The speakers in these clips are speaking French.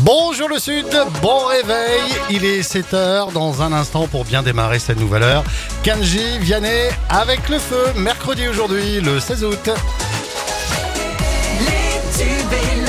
Bonjour le Sud, bon réveil, il est 7h dans un instant pour bien démarrer cette nouvelle heure. Kanji, Vianney avec le feu, mercredi aujourd'hui, le 16 août. Les tubes et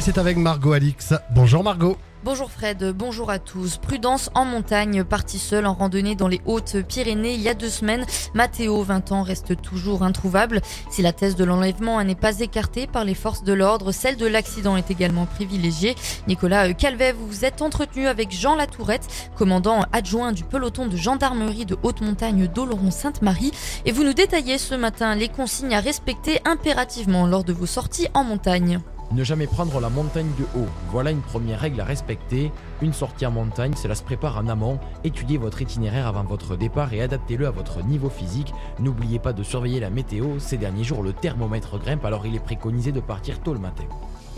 C'est avec Margot Alix. Bonjour Margot. Bonjour Fred, bonjour à tous. Prudence en montagne, parti seul en randonnée dans les Hautes-Pyrénées il y a deux semaines. Mathéo, 20 ans, reste toujours introuvable. Si la thèse de l'enlèvement n'est pas écartée par les forces de l'ordre, celle de l'accident est également privilégiée. Nicolas Calvet, vous vous êtes entretenu avec Jean Latourette, commandant adjoint du peloton de gendarmerie de haute montagne d'Oloron-Sainte-Marie. Et vous nous détaillez ce matin les consignes à respecter impérativement lors de vos sorties en montagne. Ne jamais prendre la montagne de haut. Voilà une première règle à respecter. Une sortie en montagne, cela se prépare en amont. Étudiez votre itinéraire avant votre départ et adaptez-le à votre niveau physique. N'oubliez pas de surveiller la météo. Ces derniers jours, le thermomètre grimpe, alors il est préconisé de partir tôt le matin.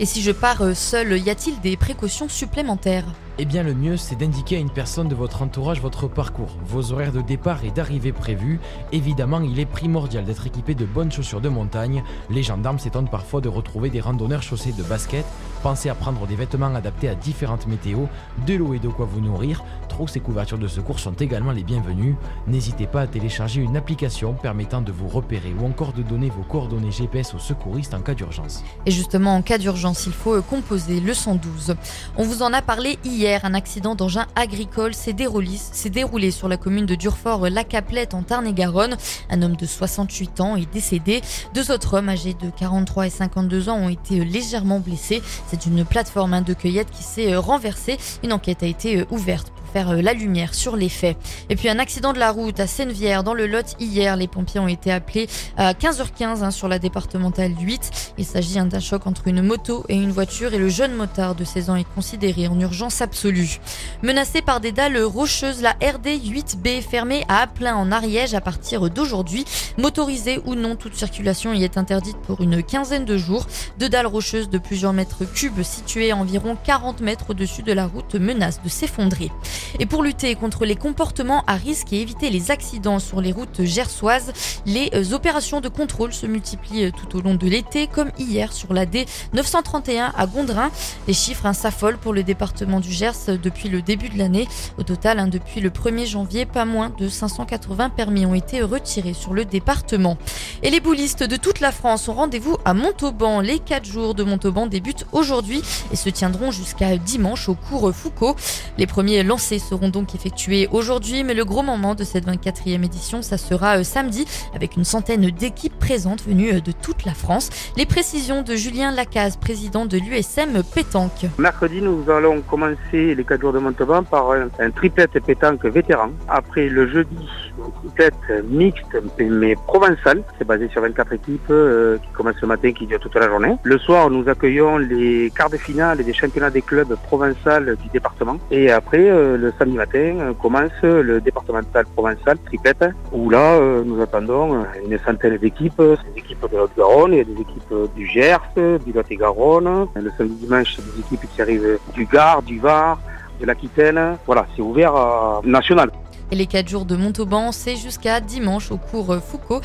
Et si je pars euh, seul, y a-t-il des précautions supplémentaires? Eh bien, le mieux, c'est d'indiquer à une personne de votre entourage votre parcours, vos horaires de départ et d'arrivée prévus. Évidemment, il est primordial d'être équipé de bonnes chaussures de montagne. Les gendarmes s'étonnent parfois de retrouver des randonneurs chaussés de baskets. Pensez à prendre des vêtements adaptés à différentes météos, de l'eau et de quoi vous nourrir. Trousses et couvertures de secours sont également les bienvenus. N'hésitez pas à télécharger une application permettant de vous repérer ou encore de donner vos coordonnées GPS aux secouristes en cas d'urgence. Et justement, en cas d'urgence, il faut composer le 112. On vous en a parlé hier. Un accident d'engin agricole s'est déroulé, sur la commune de Durfort-la-Caplette en Tarn-et-Garonne. Un homme de 68 ans est décédé. Deux autres hommes âgés de 43 et 52 ans ont été euh, légèrement blessés. C'est une plateforme hein, de cueillette qui s'est euh, renversée. Une enquête a été ouverte pour faire la lumière sur les faits. Et puis un accident de la route à Sennevière dans le Lot hier. Les pompiers ont été appelés à 15h15 hein, sur la départementale 8. Il s'agit hein, d'un choc entre une moto et une voiture et le jeune motard de 16 ans est considéré en urgence absolue. Menacé par des dalles rocheuses, la RD 8B fermée à Aplin en Ariège à partir d'aujourd'hui. Motorisée ou non, toute circulation y est interdite pour une quinzaine de jours. Deux dalles rocheuses de plusieurs mètres cubes situées à environ 40 mètres au-dessus de la route menacent de s'effondrer. Et pour lutter contre les comportements à risque et éviter les accidents sur les routes gersoises, les euh, opérations de contrôle se multiplient euh, tout au long de l'été, comme hier sur la D 931 à Gondrin. Les chiffres hein, s'affolent pour le département du Gers euh, depuis le début de l'année. Au total, hein, depuis le 1er janvier, pas moins de 580 permis ont été retirés sur le département. Et les boulistes de toute la France ont rendez-vous à Montauban. Les 4 jours de Montauban débutent aujourd'hui et se tiendront jusqu'à dimanche au cours Foucault. Les premiers lancers seront donc effectués aujourd'hui, mais le gros moment de cette 24e édition, ça sera euh, samedi avec une centaine d'équipes présentes venues euh, de toute la France. Les précisions de Julien Lacaze, président de l'USM Pétanque. Mercredi, nous allons commencer les 4 jours de Montauban par un, un triplette pétanque vétéran. Après le jeudi, un triplette mixte mais provençal. C'est basé sur 24 équipes euh, qui commencent le matin, qui durent toute la journée. Le soir, nous accueillons les quarts de finale des championnats des clubs provençal du département. Et après, euh, le samedi matin, euh, commence le départemental provençal triplette, où là, euh, nous attendons une centaine d'équipes, des équipes de Haute-Garonne, il y a des équipes du Gers, du Lot-et-Garonne. Le samedi dimanche, des équipes qui arrivent du Gard, du Var, de l'Aquitaine. Voilà, c'est ouvert à national. Et les 4 jours de Montauban, c'est jusqu'à dimanche au cours Foucault.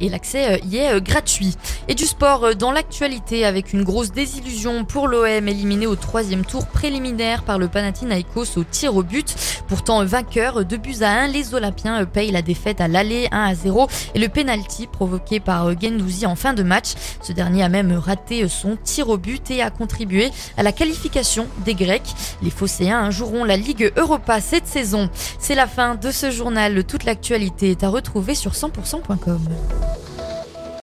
Et l'accès y est gratuit. Et du sport dans l'actualité avec une grosse désillusion pour l'OM éliminé au troisième tour préliminaire par le Panathinaikos au tir au but. Pourtant vainqueur de buts à 1, les Olympiens payent la défaite à l'aller 1 à 0 et le penalty provoqué par Gendouzi en fin de match. Ce dernier a même raté son tir au but et a contribué à la qualification des Grecs. Les Phocéens joueront la Ligue Europa cette saison. C'est la fin de ce journal. Toute l'actualité est à retrouver sur 100%.com.